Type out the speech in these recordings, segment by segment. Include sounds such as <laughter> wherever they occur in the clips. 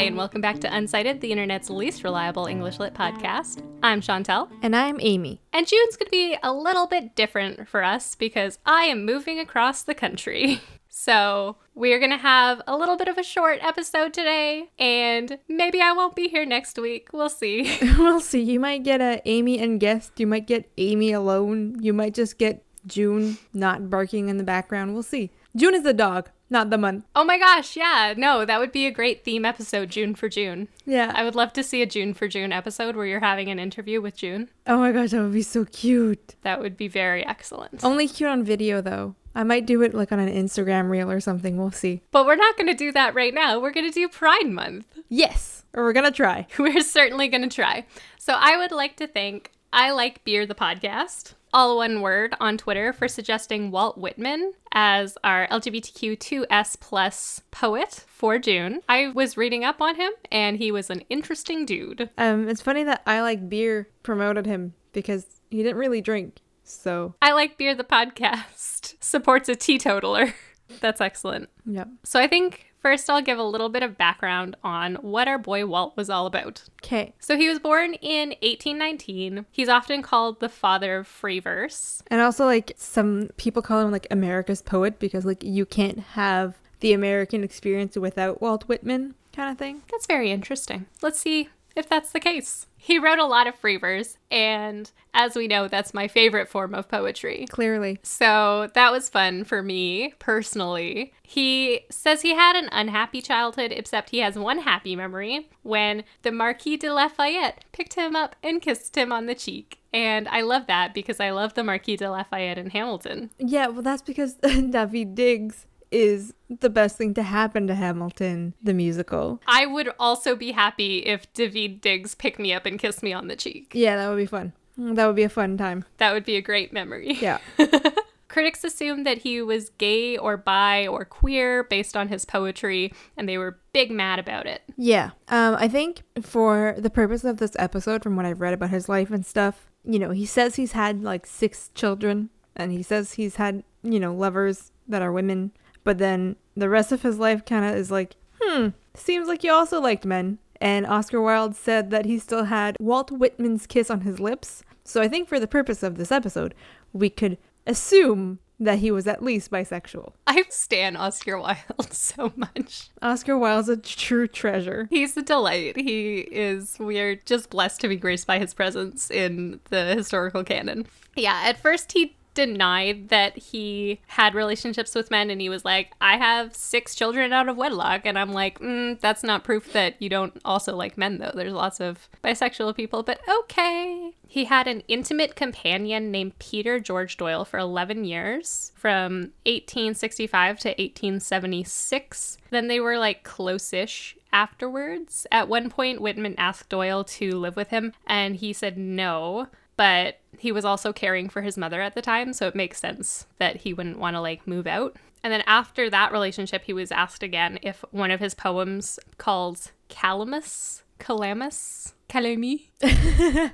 Hi, and welcome back to Unsighted, the internet's least reliable English lit podcast. I'm Chantel, And I'm Amy. and June's going to be a little bit different for us because I am moving across the country. <laughs> So, we're going to have a little bit of a short episode today, and maybe I won't be here next week. We'll see. <laughs> <laughs> we'll see. You might get a Amy and guest. You might get Amy alone. You might just get June not barking in the background. We'll see. June is a dog, not the month. Oh my gosh, yeah, no, that would be a great theme episode, June for June. Yeah. I would love to see a June for June episode where you're having an interview with June. oh my gosh, that would be so cute. That would be very excellent. Only cute on video though. I might do it like on an Instagram reel or something. We'll see. But we're not going to do that right now. We're going to do Pride Month. Yes. Or we're gonna try. <laughs> We're certainly going to try. So I would like to thank I Like Beer the podcast, all one word on Twitter for suggesting Walt Whitman as our LGBTQ2S plus poet for June. I was reading up on him and he was an interesting dude. Um, it's funny that I like beer promoted him because he didn't really drink. So I Like Beer the podcast <laughs> supports a teetotaler. <laughs> That's excellent. yeah. So I think first I'll give a little bit of background on what our boy Walt was all about. Okay. So he was born in 1819. He's often called the father of free verse. And also like some people call him like America's poet because like you can't have the American experience without Walt Whitman kind of thing. That's very interesting. Let's see if that's the case. He wrote a lot of free verse, and as we know, that's my favorite form of poetry. Clearly. So that was fun for me personally. He says he had an unhappy childhood, except he has one happy memory when the Marquis de Lafayette picked him up and kissed him on the cheek. And I love that because I love the Marquis de Lafayette in Hamilton. Yeah, well that's because <laughs> Daveed Diggs is the best thing to happen to Hamilton the musical. I would also be happy if Daveed Diggs picked me up and kissed me on the cheek. Yeah, that would be fun. That would be a fun time. That would be a great memory. Yeah. <laughs> Critics assumed that he was gay or bi or queer based on his poetry, and they were big mad about it. Yeah. Um, I think for the purpose of this episode, from what I've read about his life and stuff, you know, he says he's had like six children and he says he's had, you know, lovers that are women. But then the rest of his life kind of is like, hmm, seems like he also liked men. And Oscar Wilde said that he still had Walt Whitman's kiss on his lips. So I think for the purpose of this episode, we could assume that he was at least bisexual. I stan Oscar Wilde <laughs> so much. Oscar Wilde's a true treasure. He's a delight. He is, we are just blessed to be graced by his presence in the historical canon. Yeah, at first he denied that he had relationships with men and he was like, I have six children out of wedlock. And I'm like, mm, that's not proof that you don't also like men, though. There's lots of bisexual people, but okay. He had an intimate companion named Peter George Doyle for 11 years from 1865 to 1876. Then they were like close ish afterwards. At one point, Whitman asked Doyle to live with him, and he said no. But he was also caring for his mother at the time, so it makes sense that he wouldn't want to like move out. And then after that relationship, he was asked again if one of his poems called Calamus, Calamus, Calami,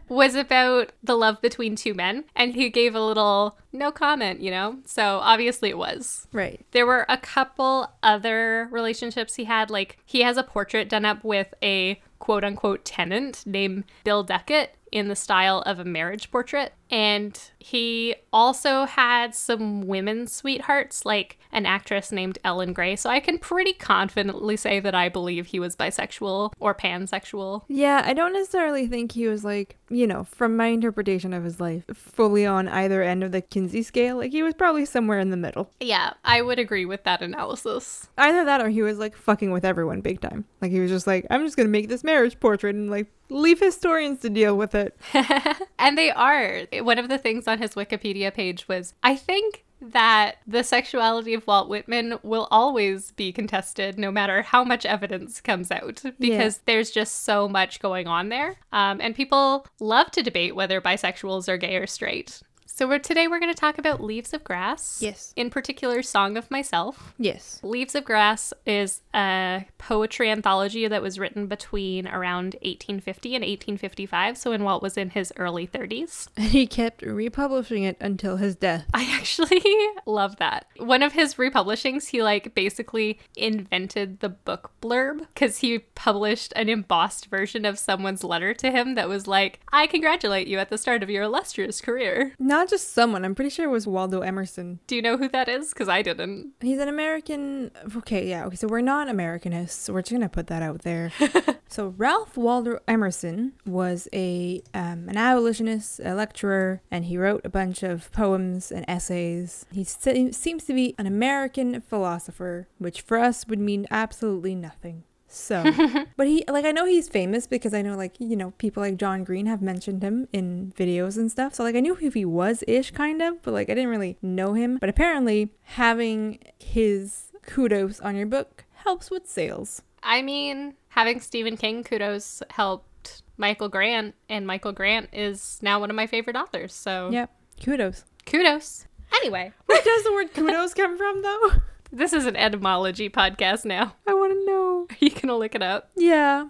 <laughs> was about the love between two men. And he gave a little no comment, you know? So obviously it was. Right. There were a couple other relationships he had. Like, he has a portrait done up with a quote unquote tenant named Bill Duckett in the style of a marriage portrait. And he also had some women sweethearts, like an actress named Ellen Gray. So I can pretty confidently say that I believe he was bisexual or pansexual. Yeah, I don't necessarily think he was like, you know, from my interpretation of his life, fully on either end of the Kinsey scale. Like he was probably somewhere in the middle. Yeah, I would agree with that analysis. Either that or he was like fucking with everyone big time. Like he was just like, I'm just gonna make this marriage portrait and like leave historians to deal with it. <laughs> and they are. One of the things on his Wikipedia page was I think that the sexuality of Walt Whitman will always be contested no matter how much evidence comes out because there's just so much going on there. Um, and people love to debate whether bisexuals are gay or straight. So we're, today we're going to talk about Leaves of Grass. Yes. In particular, Song of Myself. Yes. Leaves of Grass is a poetry anthology that was written between around 1850 and 1855, so in Walt was in his early 30s. <laughs> And he kept republishing it until his death. I actually <laughs> love that. One of his republishings, he like basically invented the book blurb because he published an embossed version of someone's letter to him that was like, I congratulate you at the start of your illustrious career. Not just someone, I'm pretty sure it was Waldo Emerson. Do you know who that is? Because I didn't. He's an American. Okay, yeah. Okay, so we're not Americanists. So we're just gonna put that out there. <laughs> so Ralph Waldo Emerson was a um, an abolitionist, a lecturer, and he wrote a bunch of poems and essays. He se- seems to be an American philosopher, which for us would mean absolutely nothing. So, <laughs> but he like I know he's famous because I know like you know people like John Green have mentioned him in videos and stuff. So like I knew who he was ish kind of, but like I didn't really know him. But apparently having his kudos on your book helps with sales. I mean, having Stephen King kudos helped Michael Grant, and Michael Grant is now one of my favorite authors. So, yeah. kudos. kudos. Anyway, Where does the <laughs> word kudos come from though? This is an etymology podcast now. I want to know. Are <laughs> you going to look it up? Yeah.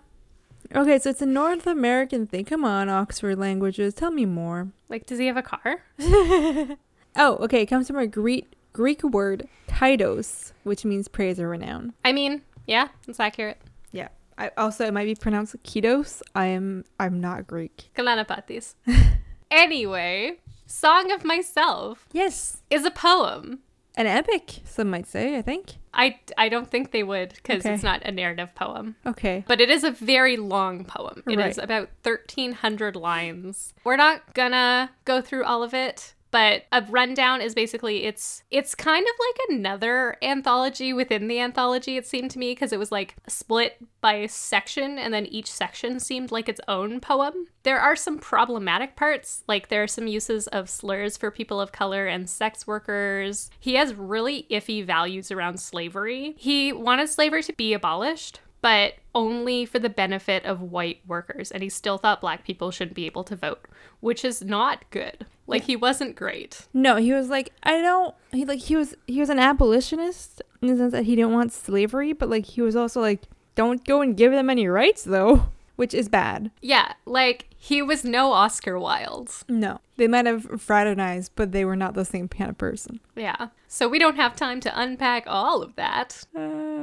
Okay, so it's a North American thing. Come on, Oxford languages, tell me more. Like, does he have a car? <laughs> Oh, okay. It comes from a Greek Greek word "kaidos," which means praise or renown. I mean, yeah, it's accurate. Yeah. I also it might be pronounced kidos. I am I'm not Greek. <laughs> Kalanapatis. anyway, Song of Myself Yes. is a poem. An epic, some might say, I think. I, I don't think they would because Okay. it's not a narrative poem. Okay. But it is a very long poem. It is Right. about 1,300 lines. We're not gonna go through all of it. But a rundown is basically it's it's kind of like another anthology within the anthology. It seemed to me because it was like split by section, and then each section seemed like its own poem. There are some problematic parts, like there are some uses of slurs for people of color and sex workers. He has really iffy values around slavery. He wanted slavery to be abolished, but only for the benefit of white workers. And he still thought black people shouldn't be able to vote, which is not good. Like, he wasn't great. No, he was like I don't he like he was he was an abolitionist in the sense that he didn't want slavery, but like he was also like don't go and give them any rights though, <laughs> which is bad. Yeah, like, he was no Oscar Wilde. No. They might have fraternized, but they were not the same kind of person. Yeah. So we don't have time to unpack all of that. Uh,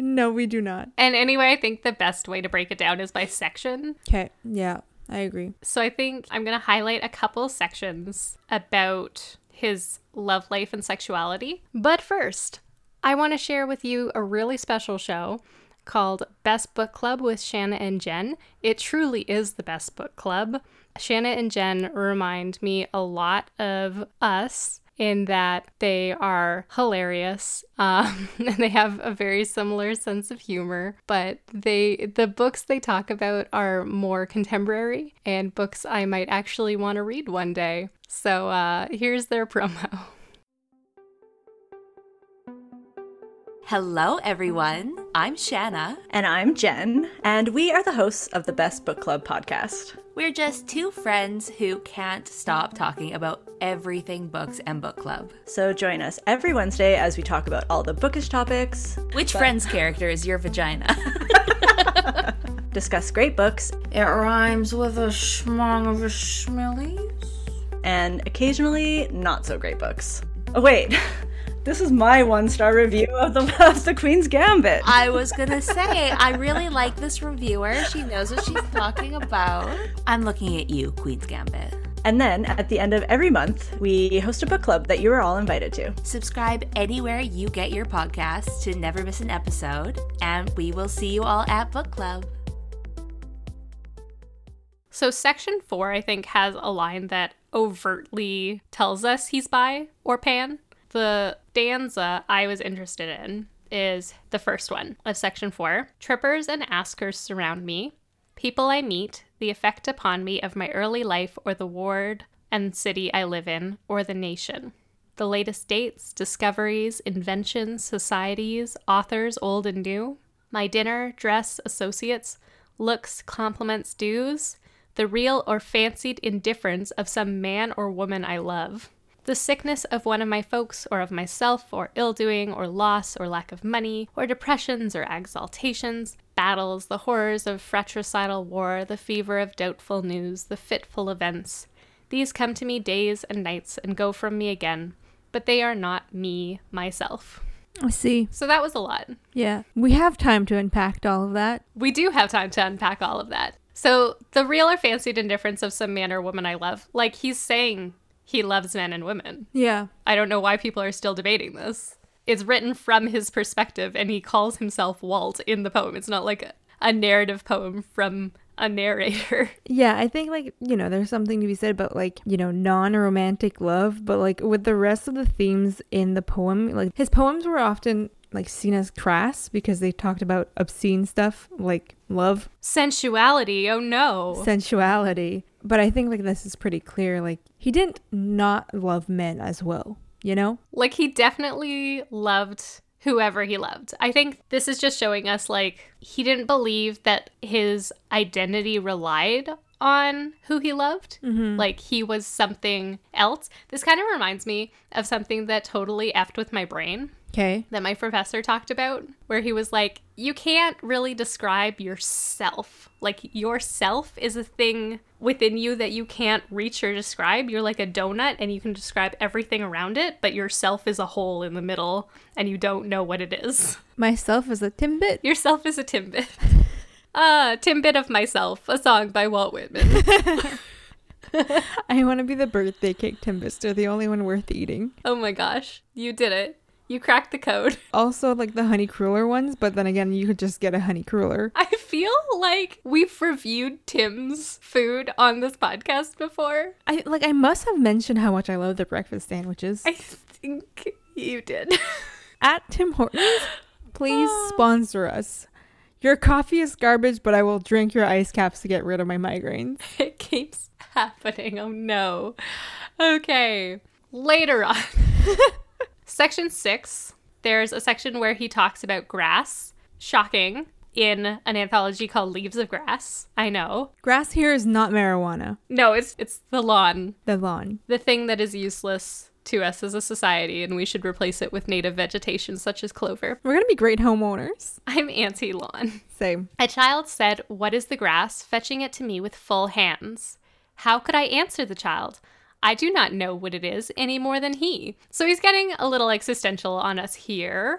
no, we do not. And anyway, I think the best way to break it down is by section. Okay. Yeah, I agree. So I think I'm going to highlight a couple sections about his love life and sexuality. But first, I want to share with you a really special show called Best Book Club with Shanna and Jen. It truly is the best book club. Shanna and Jen remind me a lot of us in that they are hilarious um, <laughs> and they have a very similar sense of humor but they the books they talk about are more contemporary and books i might actually want to read one day so uh, here's their <laughs> promo Hello, everyone. I'm Shanna. And I'm Jen, and we are the hosts of the Best Book Club podcast. We're just two friends who can't stop talking about everything books and book club. So join us every Wednesday as we talk about all the bookish topics, Which friend's character is your vagina? <laughs> discuss great books, it rhymes with a schmong of a schmillies. and occasionally not so great books. Oh, wait. <laughs> This is my one star review of The Last <laughs> of Queen's Gambit. I was gonna say, I really like this reviewer. She knows what she's talking about. I'm looking at you, Queen's Gambit. And then at the end of every month, we host a book club that you are all invited to. Subscribe anywhere you get your podcasts to never miss an episode, and we will see you all at book club. so section four i think has a line that overtly tells us he's bi or pan the stanza i was interested in is the first one of section four. Trippers and askers surround me. People i meet the effect upon me of my early life or the ward and city i live in or the nation. The latest dates discoveries inventions societies authors old and new. My dinner dress associates looks compliments dues. The real or fancied indifference of some man or woman I love, the sickness of one of my folks or of myself, or ill doing, or loss, or lack of money, or depressions, or exaltations, battles, the horrors of fratricidal war, the fever of doubtful news, the fitful events. These come to me days and nights and go from me again, but they are not me, myself. I see. So that was a lot. Yeah. We have time to unpack all of that. We do have time to unpack all of that. So, the real or fancied indifference of some man or woman I love, like he's saying he loves men and women. Yeah. I don't know why people are still debating this. It's written from his perspective, and he calls himself Walt in the poem. It's not like a, a narrative poem from a narrator. <laughs> Yeah, I think like, you know, there's something to be said about like, you know, non-romantic love, but like with the rest of the themes in the poem, like his poems were often like seen as crass because they talked about obscene stuff like love, Sensuality, oh no. sensuality. But I think like this is pretty clear like he didn't not love men as well, you know? like he definitely loved whoever he loved. I think this is just showing us like he didn't believe that his identity relied on who he loved. Mm-hmm. Like he was something else. This kind of reminds me of something that totally effed with my brain Okay. that my professor talked about, where he was like, You can't really describe yourself. Like, yourself is a thing within you that you can't reach or describe. You're like a donut and you can describe everything around it, but yourself is a hole in the middle and you don't know what it is. <laughs> Myself is a timbit. Yourself is a Timbit. <laughs> Ah, Timbit of Myself, a song by Walt Whitman. <laughs> I want to be the birthday cake timbits. They're the only one worth eating. oh my gosh, you did it. You cracked the code. <laughs> Also like the honey cruller ones, but then again, you could just get a honey cruller. I feel like we've reviewed Tim's food on this podcast before. I like I must have mentioned how much I love the breakfast sandwiches. I think you did. <laughs> At Tim Hortons, please ah. sponsor us. Your coffee is garbage, but I will drink your ice caps to get rid of my migraines. <laughs> it keeps happening. Oh no. Okay. Later on. Section six, there's a section where he talks about grass. Shocking. In an anthology called Leaves of Grass. I know. Grass here is not marijuana. No, it's it's the lawn. The lawn. The thing that is useless to us as a society, and we should replace it with native vegetation such as clover. We're gonna be great homeowners. I'm anti lawn. Same. A child said, What is the grass? fetching it to me with full hands. How could I answer the child? I do not know what it is any more than he. So he's getting a little existential on us here.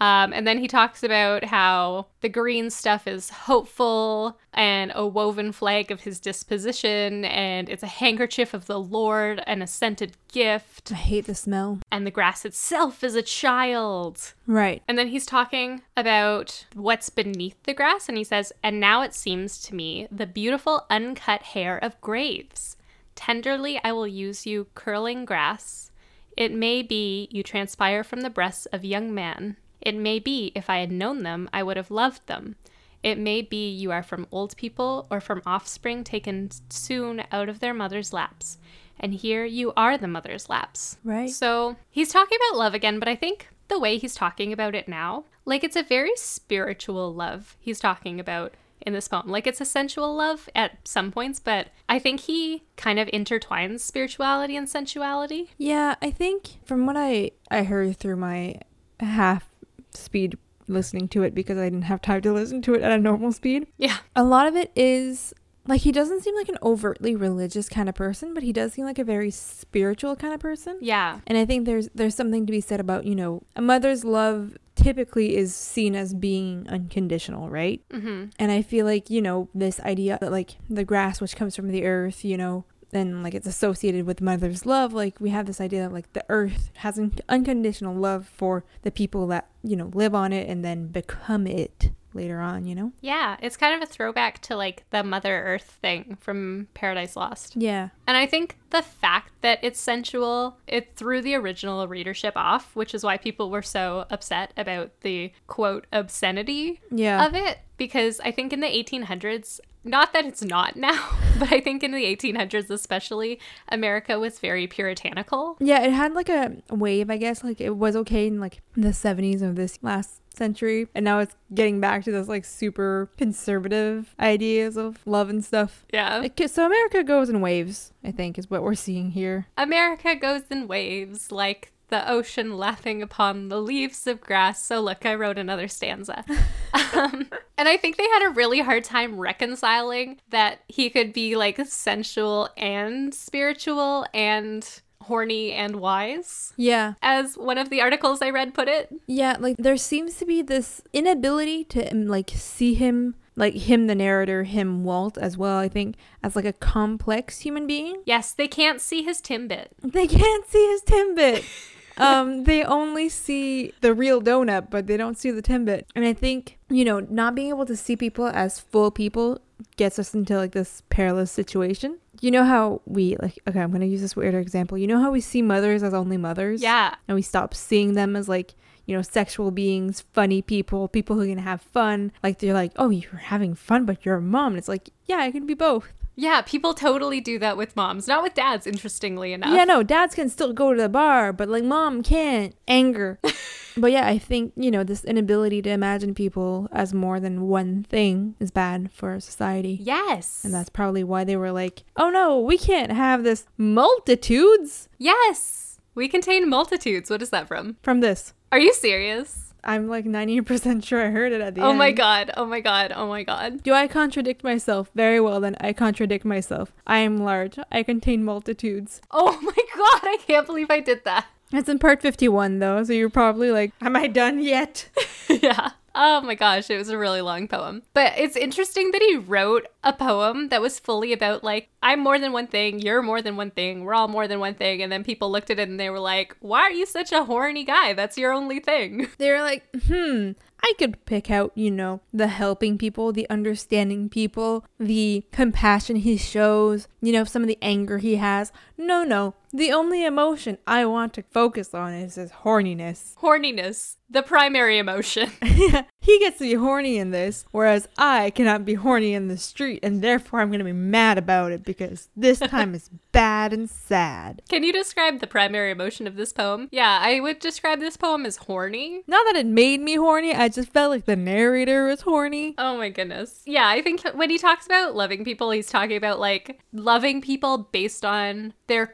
Um, and then he talks about how the green stuff is hopeful and a woven flag of his disposition, and it's a handkerchief of the Lord and a scented gift, I hate the smell. and the grass itself is a child. Right. And then he's talking about what's beneath the grass, and he says, And now it seems to me the beautiful uncut hair of graves. Tenderly I will use you, curling grass. It may be you transpire from the breasts of young men. It may be, if I had known them, I would have loved them. It may be you are from old people or from offspring taken soon out of their mother's laps. And here you are the mother's laps. Right. So he's talking about love again, but I think the way he's talking about it now, like it's a very spiritual love he's talking about in this poem. Like it's a sensual love at some points, but I think he kind of intertwines spirituality and sensuality. Yeah, I think from what I I heard through my half speed listening to it because I didn't have time to listen to it at a normal speed. Yeah. A lot of it is like he doesn't seem like an overtly religious kind of person, but he does seem like a very spiritual kind of person. Yeah. And I think there's there's something to be said about, you know, a mother's love typically is seen as being unconditional, right? Mm-hmm. And I feel like, you know, this idea that like the grass which comes from the earth, you know, and like it's associated with mother's love, like we have this idea that like the earth has an unconditional love for the people that, you know, live on it and then become it later on, you know? Yeah. It's kind of a throwback to like the Mother Earth thing from Paradise Lost. Yeah. And I think the fact that it's sensual, it threw the original readership off, which is why people were so upset about the quote obscenity Yeah. of it. Because I think in the 1800s, not that it's not now, <laughs> but I think in the 1800s, especially, America was very puritanical. Yeah, it had like a wave, I guess. Like it was okay in like the 70s of this last century, and now it's getting back to those like super conservative ideas of love and stuff. Yeah. So America goes in waves, I think, is what we're seeing here. America goes in waves like the ocean laughing upon the leaves of grass. So, look, I wrote another stanza. <laughs> um, and I think they had a really hard time reconciling that he could be like sensual and spiritual and horny and wise. Yeah. As one of the articles I read put it. Yeah, like there seems to be this inability to um, like see him like him the narrator, him Walt as well, I think, as like a complex human being. Yes, they can't see his Timbit. They can't see his Timbit. <laughs> um, they only see the real donut, but they don't see the Timbit. And I think, you know, not being able to see people as full people gets us into like this perilous situation. You know how we like okay, I'm gonna use this weirder example. You know how we see mothers as only mothers? Yeah. And we stop seeing them as like, you know, sexual beings, funny people, people who can have fun. Like they're like, Oh, you're having fun, but you're a mom. And it's like, yeah, I can be both. Yeah, people totally do that with moms, not with dads, interestingly enough. Yeah, no, dads can still go to the bar, but like mom can't. Anger. <laughs> but yeah, I think, you know, this inability to imagine people as more than one thing is bad for society. Yes. And that's probably why they were like, oh no, we can't have this multitudes Yes. We contain multitudes. What is that from? from this. Are you serious? I'm like 90% sure I heard it at the Oh end. Oh my god. Oh my god. Oh my god. Do I contradict myself? Very well, then I contradict myself. I am large. I contain multitudes. Oh <laughs> my god. I can't believe I did that. It's in part 51, though, so you're probably like, Am I done yet? <laughs> yeah. Oh my gosh, it was a really long poem. But it's interesting that he wrote a poem that was fully about like, I'm more than one thing, you're more than one thing, we're all more than one thing. And then people looked at it and they were like, Why are you such a horny guy? That's your only thing. <laughs> They're like, Hmm, I could pick out, you know, the helping people, the understanding people, the compassion he shows, you know, some of the anger he has. No, no. The only emotion I want to focus on is his horniness. Horniness, the primary emotion. <laughs> he gets to be horny in this, whereas I cannot be horny in the street, and therefore I'm going to be mad about it because this <laughs> time is bad and sad. Can you describe the primary emotion of this poem? Yeah, I would describe this poem as horny. Not that it made me horny, I just felt like the narrator was horny. Oh my goodness. Yeah, I think when he talks about loving people, he's talking about like loving people based on their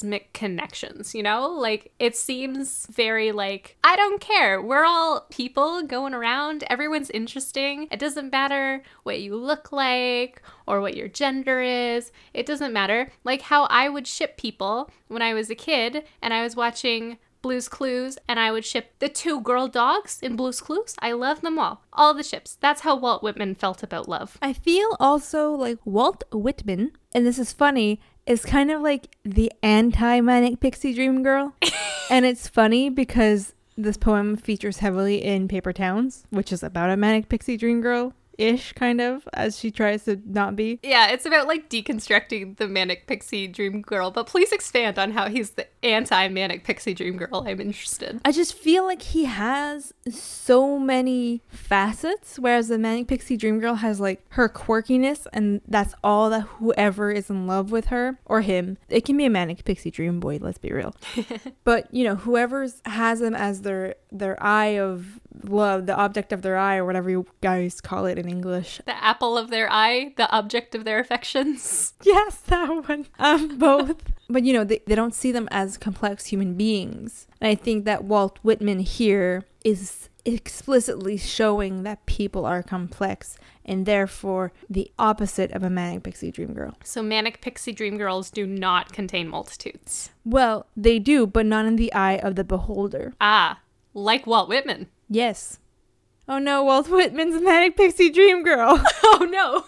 cosmic connections, you know? Like it seems very like, I don't care. We're all people going around. Everyone's interesting. It doesn't matter what you look like or what your gender is. It doesn't matter. Like how I would ship people when I was a kid and I was watching Blue's Clues, and I would ship the two girl dogs in Blue's Clues. I love them all. All the ships. That's how Walt Whitman felt about love. I feel also like Walt Whitman, and this is funny, is kind of like the anti Manic Pixie Dream Girl. <laughs> and it's funny because this poem features heavily in Paper Towns, which is about a Manic Pixie Dream Girl ish, kind of, as she tries to not be. Yeah, it's about like deconstructing the manic pixie dream girl, but please expand on how he's the anti manic pixie dream girl. I'm interested. I just feel like he has so many facets, whereas the Manic Pixie Dream Girl has like her quirkiness, and that's all that whoever is in love with her or him. It can be a Manic Pixie Dream Boy, let's be real. <laughs> but you know, whoever's has them as their their eye of love, the object of their eye, or whatever you guys call it in English. The apple of their eye, the object of their affections. <laughs> Yes, that one. Um, both. <laughs> but you know, they, they don't see them as complex human beings. And I think that Walt Whitman here is explicitly showing that people are complex and therefore the opposite of a manic pixie dream girl. So, manic pixie dream girls do not contain multitudes. Well, they do, but not in the eye of the beholder. Ah, like Walt Whitman. Yes. Oh no, Walt Whitman's manic pixie dream girl. <laughs> Oh no.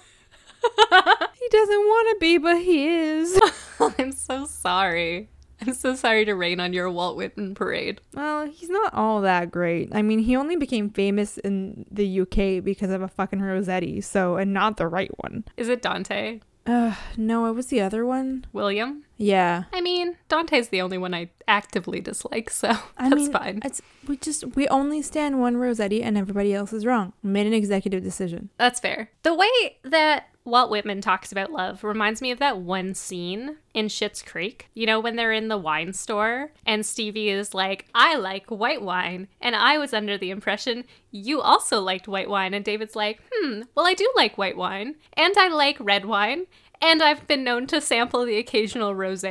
<laughs> he doesn't want to be, but he is. <laughs> I'm so sorry. I'm so sorry to rain on your Walt Whitman parade. Well, he's not all that great. I mean, he only became famous in the UK because of a fucking Rossetti, so, and not the right one. Is it Dante? Uh, no, it was the other one. William? Yeah. I mean, Dante's the only one I actively dislike, so <laughs> I that's mean, fine. It's we just we only stand one Rossetti and everybody else is wrong. Made an executive decision. That's fair. The way that Walt Whitman talks about love reminds me of that one scene in Schitt's Creek. You know, when they're in the wine store and Stevie is like, I like white wine. And I was under the impression you also liked white wine. And David's like, hmm, well, I do like white wine. And I like red wine. And I've been known to sample the occasional rose.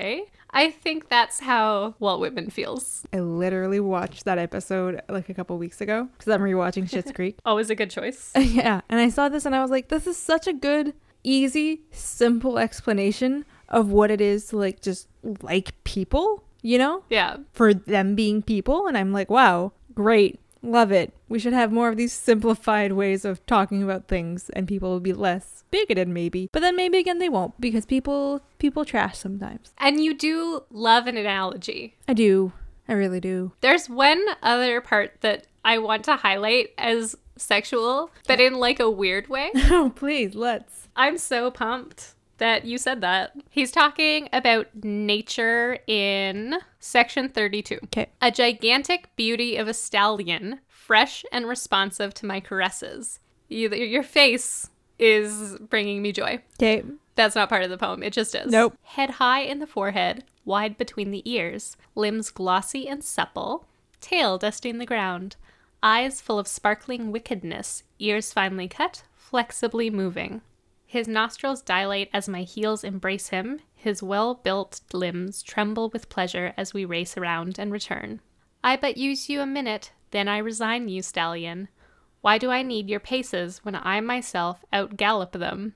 I think that's how Walt Whitman feels. I literally watched that episode like a couple weeks ago because I'm rewatching Schitt's <laughs> Creek. Always a good choice. <laughs> yeah, and I saw this and I was like, this is such a good, easy, simple explanation of what it is to like just like people, you know, Yeah. for them being people. And I'm like, wow, great. Love it. We should have more of these simplified ways of talking about things and people will be less bigoted maybe. But then maybe again they won't because people people trash sometimes. And you do love an analogy. I do. I really do. There's one other part that I want to highlight as sexual, but in like a weird way. <laughs> oh, please, let's. I'm so pumped that you said that. He's talking about nature in section 32. Okay. A gigantic beauty of a stallion, fresh and responsive to my caresses. You, your face is bringing me joy. Okay. That's not part of the poem. It just is. Nope. Head high in the forehead, wide between the ears, limbs glossy and supple, tail dusting the ground, eyes full of sparkling wickedness, ears finely cut, flexibly moving. His nostrils dilate as my heels embrace him, his well built limbs tremble with pleasure as we race around and return. I but use you a minute, then I resign you, stallion. Why do I need your paces when I myself out gallop them?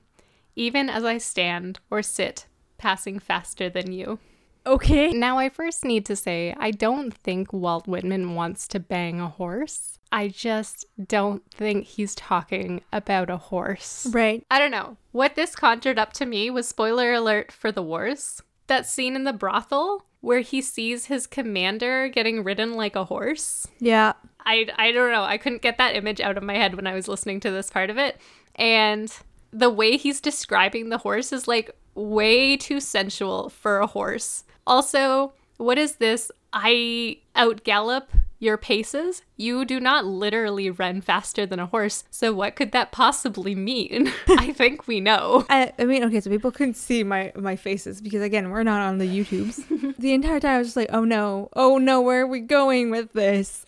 even as I stand or sit, passing faster than you. Okay. Now, I first need to say, I don't think Walt Whitman wants to bang a horse. I just don't think he's talking about a horse. Right. I don't know. What this conjured up to me was spoiler alert for the wars. That scene in the brothel where he sees his commander getting ridden like a horse. Yeah. I, I don't know. I couldn't get that image out of my head when I was listening to this part of it. And the way he's describing the horse is like way too sensual for a horse. Also, what is this? I outgallop your paces? You do not literally run faster than a horse, so what could that possibly mean? <laughs> I think we know. <laughs> I, I mean, okay, so people couldn't see my my faces because again, we're not on the YouTubes. <laughs> the entire time I was just like, oh no, oh no, where are we going with this?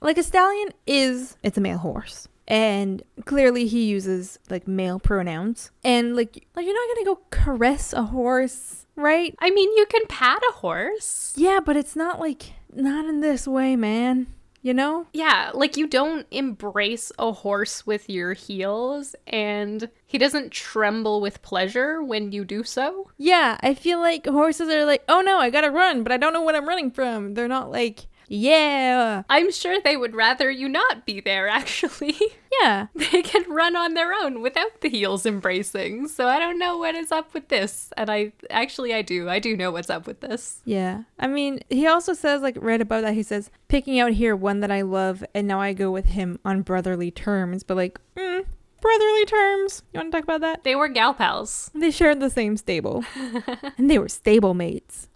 like a stallion is it's a male horse. And clearly he uses like male pronouns. And like like you're not gonna go caress a horse, right? I mean, you can pat a horse. Yeah, but it's not like not in this way, man. You know? Yeah, like you don't embrace a horse with your heels, and he doesn't tremble with pleasure when you do so. Yeah, I feel like horses are like, oh no, I gotta run, but I don't know what I'm running from. They're not like, yeah, I'm sure they would rather you not be there, <laughs> actually. yeah. <laughs> they can run on their own without the heels embracing, so I don't know what is up with this. And I actually, I do. I do know what's up with this. Yeah. I mean, he also says, like, right above that, he says, picking out here one that I love, and now I go with him on brotherly terms. But, like, mm, brotherly terms. You want to talk about that? They were gal pals. <laughs> They shared the same stable, <laughs> and they were stable mates.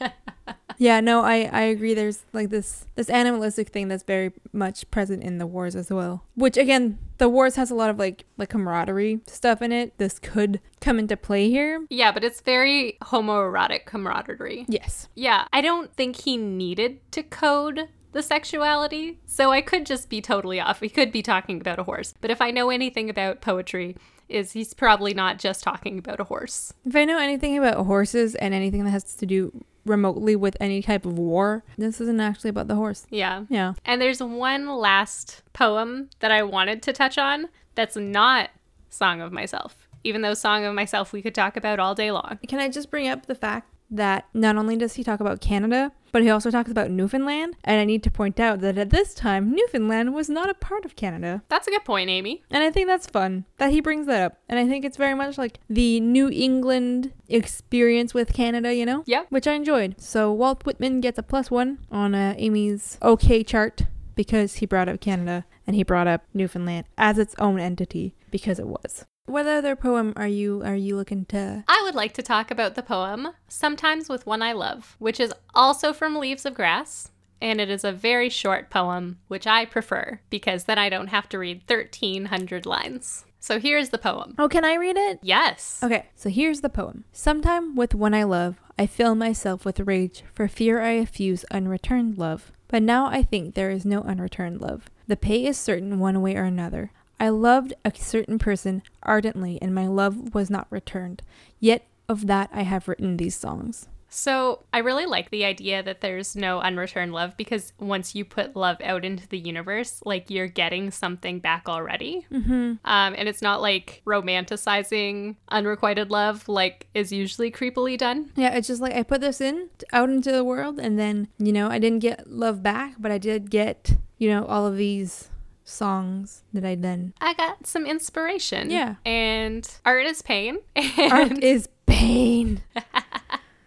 yeah, no, I, I agree. There's like this this animalistic thing that's very much present in the wars as well. Which again, the wars has a lot of like like camaraderie stuff in it. This could come into play here. Yeah, but it's very homoerotic camaraderie. Yes. Yeah, I don't think he needed to code the sexuality, so I could just be totally off. He could be talking about a horse. But if I know anything about poetry, is he's probably not just talking about a horse. If I know anything about horses and anything that has to do remotely with any type of war, this isn't actually about the horse. Yeah. Yeah. And there's one last poem that I wanted to touch on that's not Song of Myself. Even though Song of Myself we could talk about all day long. Can I just bring up the fact that not only does he talk about Canada, but he also talks about Newfoundland? And I need to point out that at this time, Newfoundland was not a part of Canada. That's a good point, Amy. And I think that's fun that he brings that up. And I think it's very much like the New England experience with Canada, you know? Yeah. Which I enjoyed. So Walt Whitman gets a plus one on uh, Amy's OK chart because he brought up Canada and he brought up Newfoundland as its own entity because it was. What other poem are you are you looking to? I would like to talk about the poem Sometimes with One I Love, which is also from Leaves of Grass. and it is a very short poem, which I prefer because then I don't have to read 1,300 lines. So here's the poem. Oh, can I read it? Yes. Okay, so here's the poem. Sometime with one I love, I fill myself with rage for fear I effuse unreturned love. But now I think there is no unreturned love. The pay is certain one way or another. I loved a certain person ardently, and my love was not returned. Yet of that I have written these songs. So I really like the idea that there's no unreturned love because once you put love out into the universe, like you're getting something back already. Mm-hmm. Um, and it's not like romanticizing unrequited love like is usually creepily done. Yeah, it's just like I put this in out into the world, and then, you know, I didn't get love back, but I did get, you know, all of these songs that I then. I got some inspiration. Yeah. And art is pain. <laughs> And Art is pain. <laughs>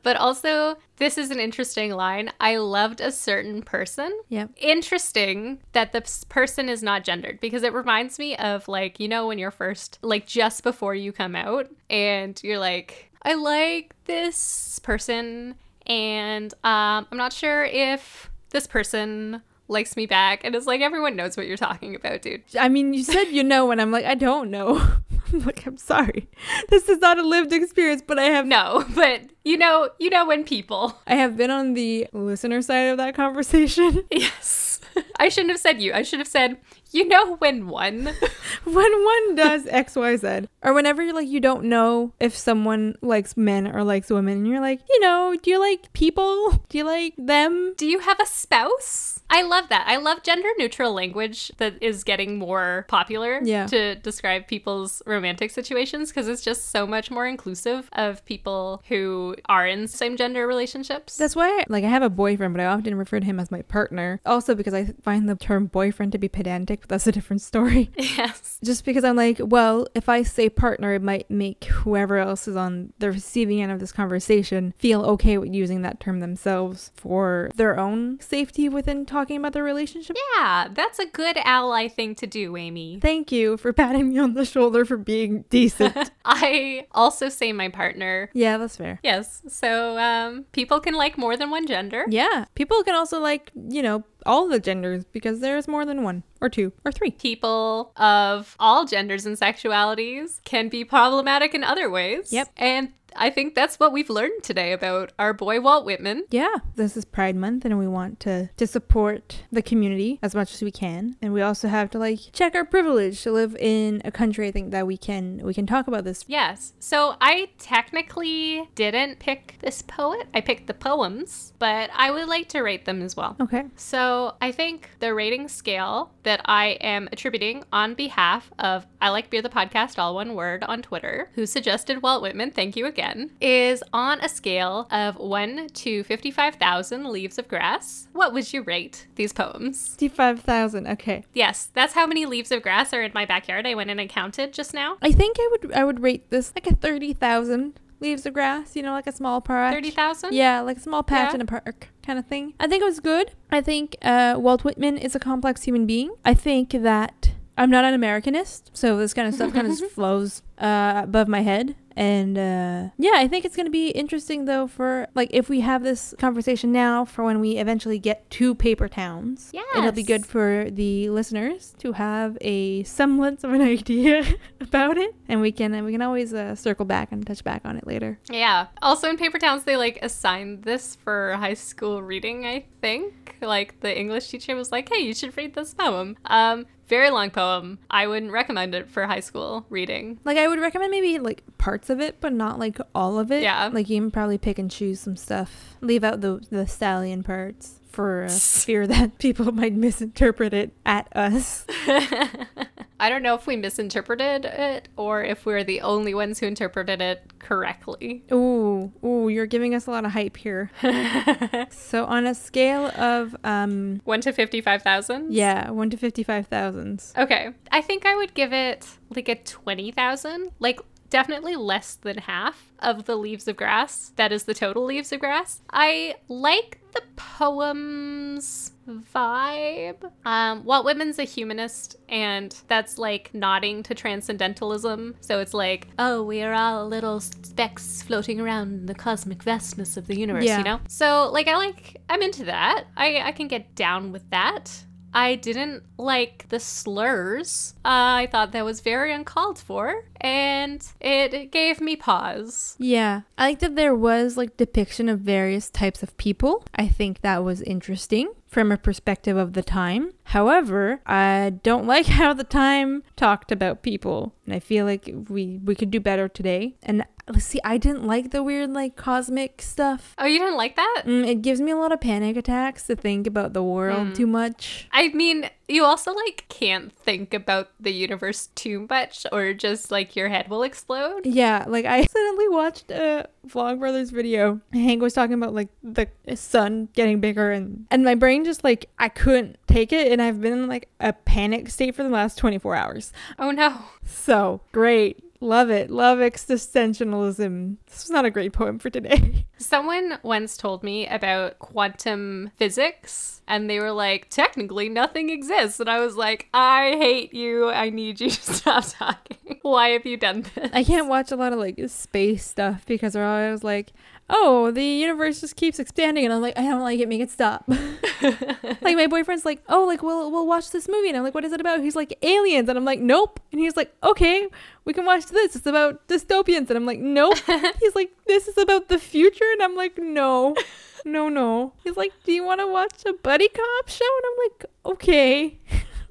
But also, this is an interesting line. I loved a certain person. Yep. Interesting that the person is not gendered because it reminds me of like, you know, when you're first, like just before you come out and you're like, I like this person and um, I'm not sure if this person likes me back. And it's like, everyone knows what you're talking about, dude. I mean, you said you know, and I'm like, I don't know. <laughs> I'm like, I'm sorry. This is not a lived experience, but I have No, <laughs> but you know, you know when people. <laughs> I have been on the listener side of that conversation. Yes. I shouldn't have said you. I should have said, <laughs> you know when one. <laughs> when one does X, Y, Z, or whenever you're like you don't know if someone likes men or likes women, and you're like, you know, do you like people? <laughs> Do you like them? Do you have a spouse? I love that. I love gender neutral language that is getting more popular Yeah. to describe people's romantic situations because it's just so much more inclusive of people who are in same gender relationships. That's why, like, I have a boyfriend, but I often refer to him as my partner. Also, because I find the term boyfriend to be pedantic, but that's a different story. <laughs> <laughs> yes. Just because I'm like, well, if I say partner, it might make whoever else is on the receiving end of this conversation feel okay with using that term themselves for their own safety within talking about their relationship. Yeah, that's a good ally thing to do, Amy. Thank you for patting me on the shoulder for being <laughs> decent. I also say my partner. yeah, that's fair. Yes. So um, people can like more than one gender. Yeah. People can also like, you know, all the genders because there's more than one or two or three. people of all genders and sexualities can be problematic in other ways. Yep. And I think that's what we've learned today about our boy Walt Whitman. Yeah, this is Pride Month and we want to to support the community as much as we can. And we also have to like check our privilege to live in a country I think that we can we can talk about this. Yes. So I technically didn't pick this poet. I picked the poems, but I would like to rate them as well. Okay. So I think the rating scale that I am attributing on behalf of I Like Beer the Podcast, all one word on Twitter, who suggested Walt Whitman, thank you again, is on a scale of 1 to 55,000 leaves of grass. What would you rate these poems? 55,000. Okay. Yes, that's how many leaves of grass are in my backyard. I went in and counted just now. I think I would I would rate this like a 30,000 leaves of grass, you know, like a small patch. 30,000? Yeah, like a small patch Yeah. in a park kind of thing. I think it was good. I think uh, Walt Whitman is a complex human being. I think that I'm not an Americanist, so this kind of stuff kind of just <laughs> flows uh, above my head. And uh, yeah, I think it's going to be interesting though for like if we have this conversation now for when we eventually get to Paper Towns. Yeah, it'll be good for the listeners to have a semblance of an <laughs> idea about it, and we can and we can always uh, circle back and touch back on it later. Yeah. Also in Paper Towns, they like assigned this for high school reading, I think. Like the English teacher was like, hey, you should read this poem. Um, very long poem. I wouldn't recommend it for high school reading. Like I would recommend maybe like parts of it, but not like all of it. Yeah. Like you can probably pick and choose some stuff. Leave out the the stallion parts for uh, <laughs> fear that people might misinterpret it at us. <laughs> I don't know if we misinterpreted it or if we're the only ones who interpreted it correctly. Ooh, ooh, you're giving us a lot of hype here. <laughs> so on a scale of um 1 to 55,000? yeah, 1 to 55,000. Okay. I think I would give it like a 20,000. Like, definitely less than half of the leaves of grass. That is the total leaves of grass. I like the poems vibe. Um, Walt Whitman's a humanist, and that's like nodding to transcendentalism. So it's like, oh, we are all little specks floating around in the cosmic vastness of the universe, Yeah. you know? So, like, I like, I'm into that. I, I can get down with that. I didn't like the slurs. Uh, I thought that was very uncalled for, and it gave me pause. Yeah. I like that there was like depiction of various types of people. I think that was interesting from a perspective of the time. However, I don't like <laughs> how the time talked about people. And I feel like we we could do better today. And see, I didn't like the weird like cosmic stuff. Oh, you didn't like that? Mm, it gives me a lot of panic attacks to think about the world too much. I mean, you also like can't think about the universe too much, or just like your head will explode. Yeah, like I <laughs> accidentally watched a Vlogbrothers video. Hank was talking about like the sun getting bigger and and my brain just like I couldn't take it and I've been in like a panic state for the last 24 hours. Oh no. So, great. Love it. Love existentialism. This was not a great poem for today. <laughs> Someone once told me about quantum physics, and they were like, technically nothing exists. And I was like, I hate you. I need you to <laughs> stop talking. Why have you done this? I can't watch a lot of like space stuff because they're always like, "Oh, the universe just keeps expanding," and I'm like, "I don't like it. Make it stop." <laughs> <laughs> like my boyfriend's like, "Oh, like we'll we'll watch this movie," and I'm like, "What is it about?" He's like, "Aliens," and I'm like, "Nope," and he's like, "Okay, we can watch this. It's about dystopians," and I'm like, "Nope." <laughs> he's like, "This is about the future," and I'm like, "No." No, no. He's like, "Do you want to watch a buddy cop show?" And I'm like, "Okay."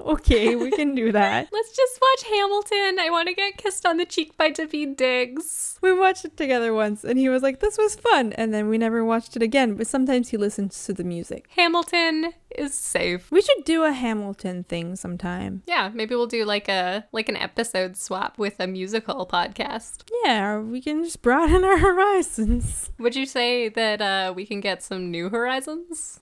<laughs> okay, we can do that. Let's just watch Hamilton. I want to get kissed on the cheek by Daveed Diggs. We watched it together once and he was like, This was fun. And then we never watched it again. But sometimes he listens to the music. Hamilton is safe. We should do a Hamilton thing sometime. Yeah, maybe we'll do like a like an episode swap with a musical podcast. Yeah, we can just broaden our <laughs> horizons. Would you say that uh, we can get some new horizons?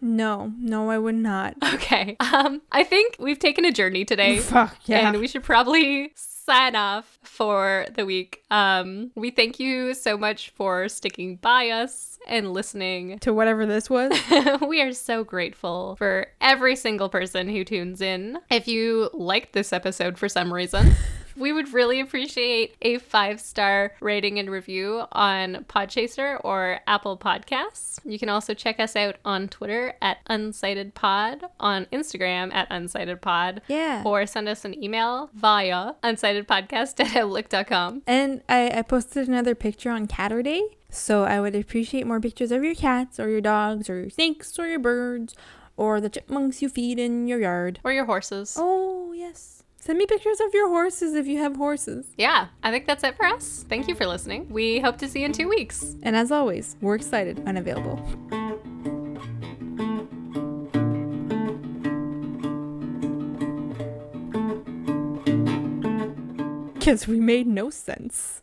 No, no, I would not. <laughs> Okay. Um, I think we've taken a journey today. <laughs> Fuck yeah. And we should probably sign off for the week. Um, we thank you so much for sticking by us and listening. <laughs> to whatever this was. we are so grateful for every single person who tunes in. If you liked this episode for some reason, we would really appreciate a five star rating and review on Podchaser or Apple Podcasts. You can also check us out on Twitter at UncitedPod, on Instagram at UncitedPod, Yeah. or send us an email via uncitedpodcast at outlook.com. And I, I posted another picture on Catterday. So I would appreciate more pictures of your cats or your dogs or your snakes or your birds or the chipmunks you feed in your yard. Or your horses. Oh, yes. Send me pictures of your horses if you have horses. Yeah, I think that's it for us. Thank you for listening. We hope to see you in two weeks. And as always, we're excited, unavailable. Because we made no sense.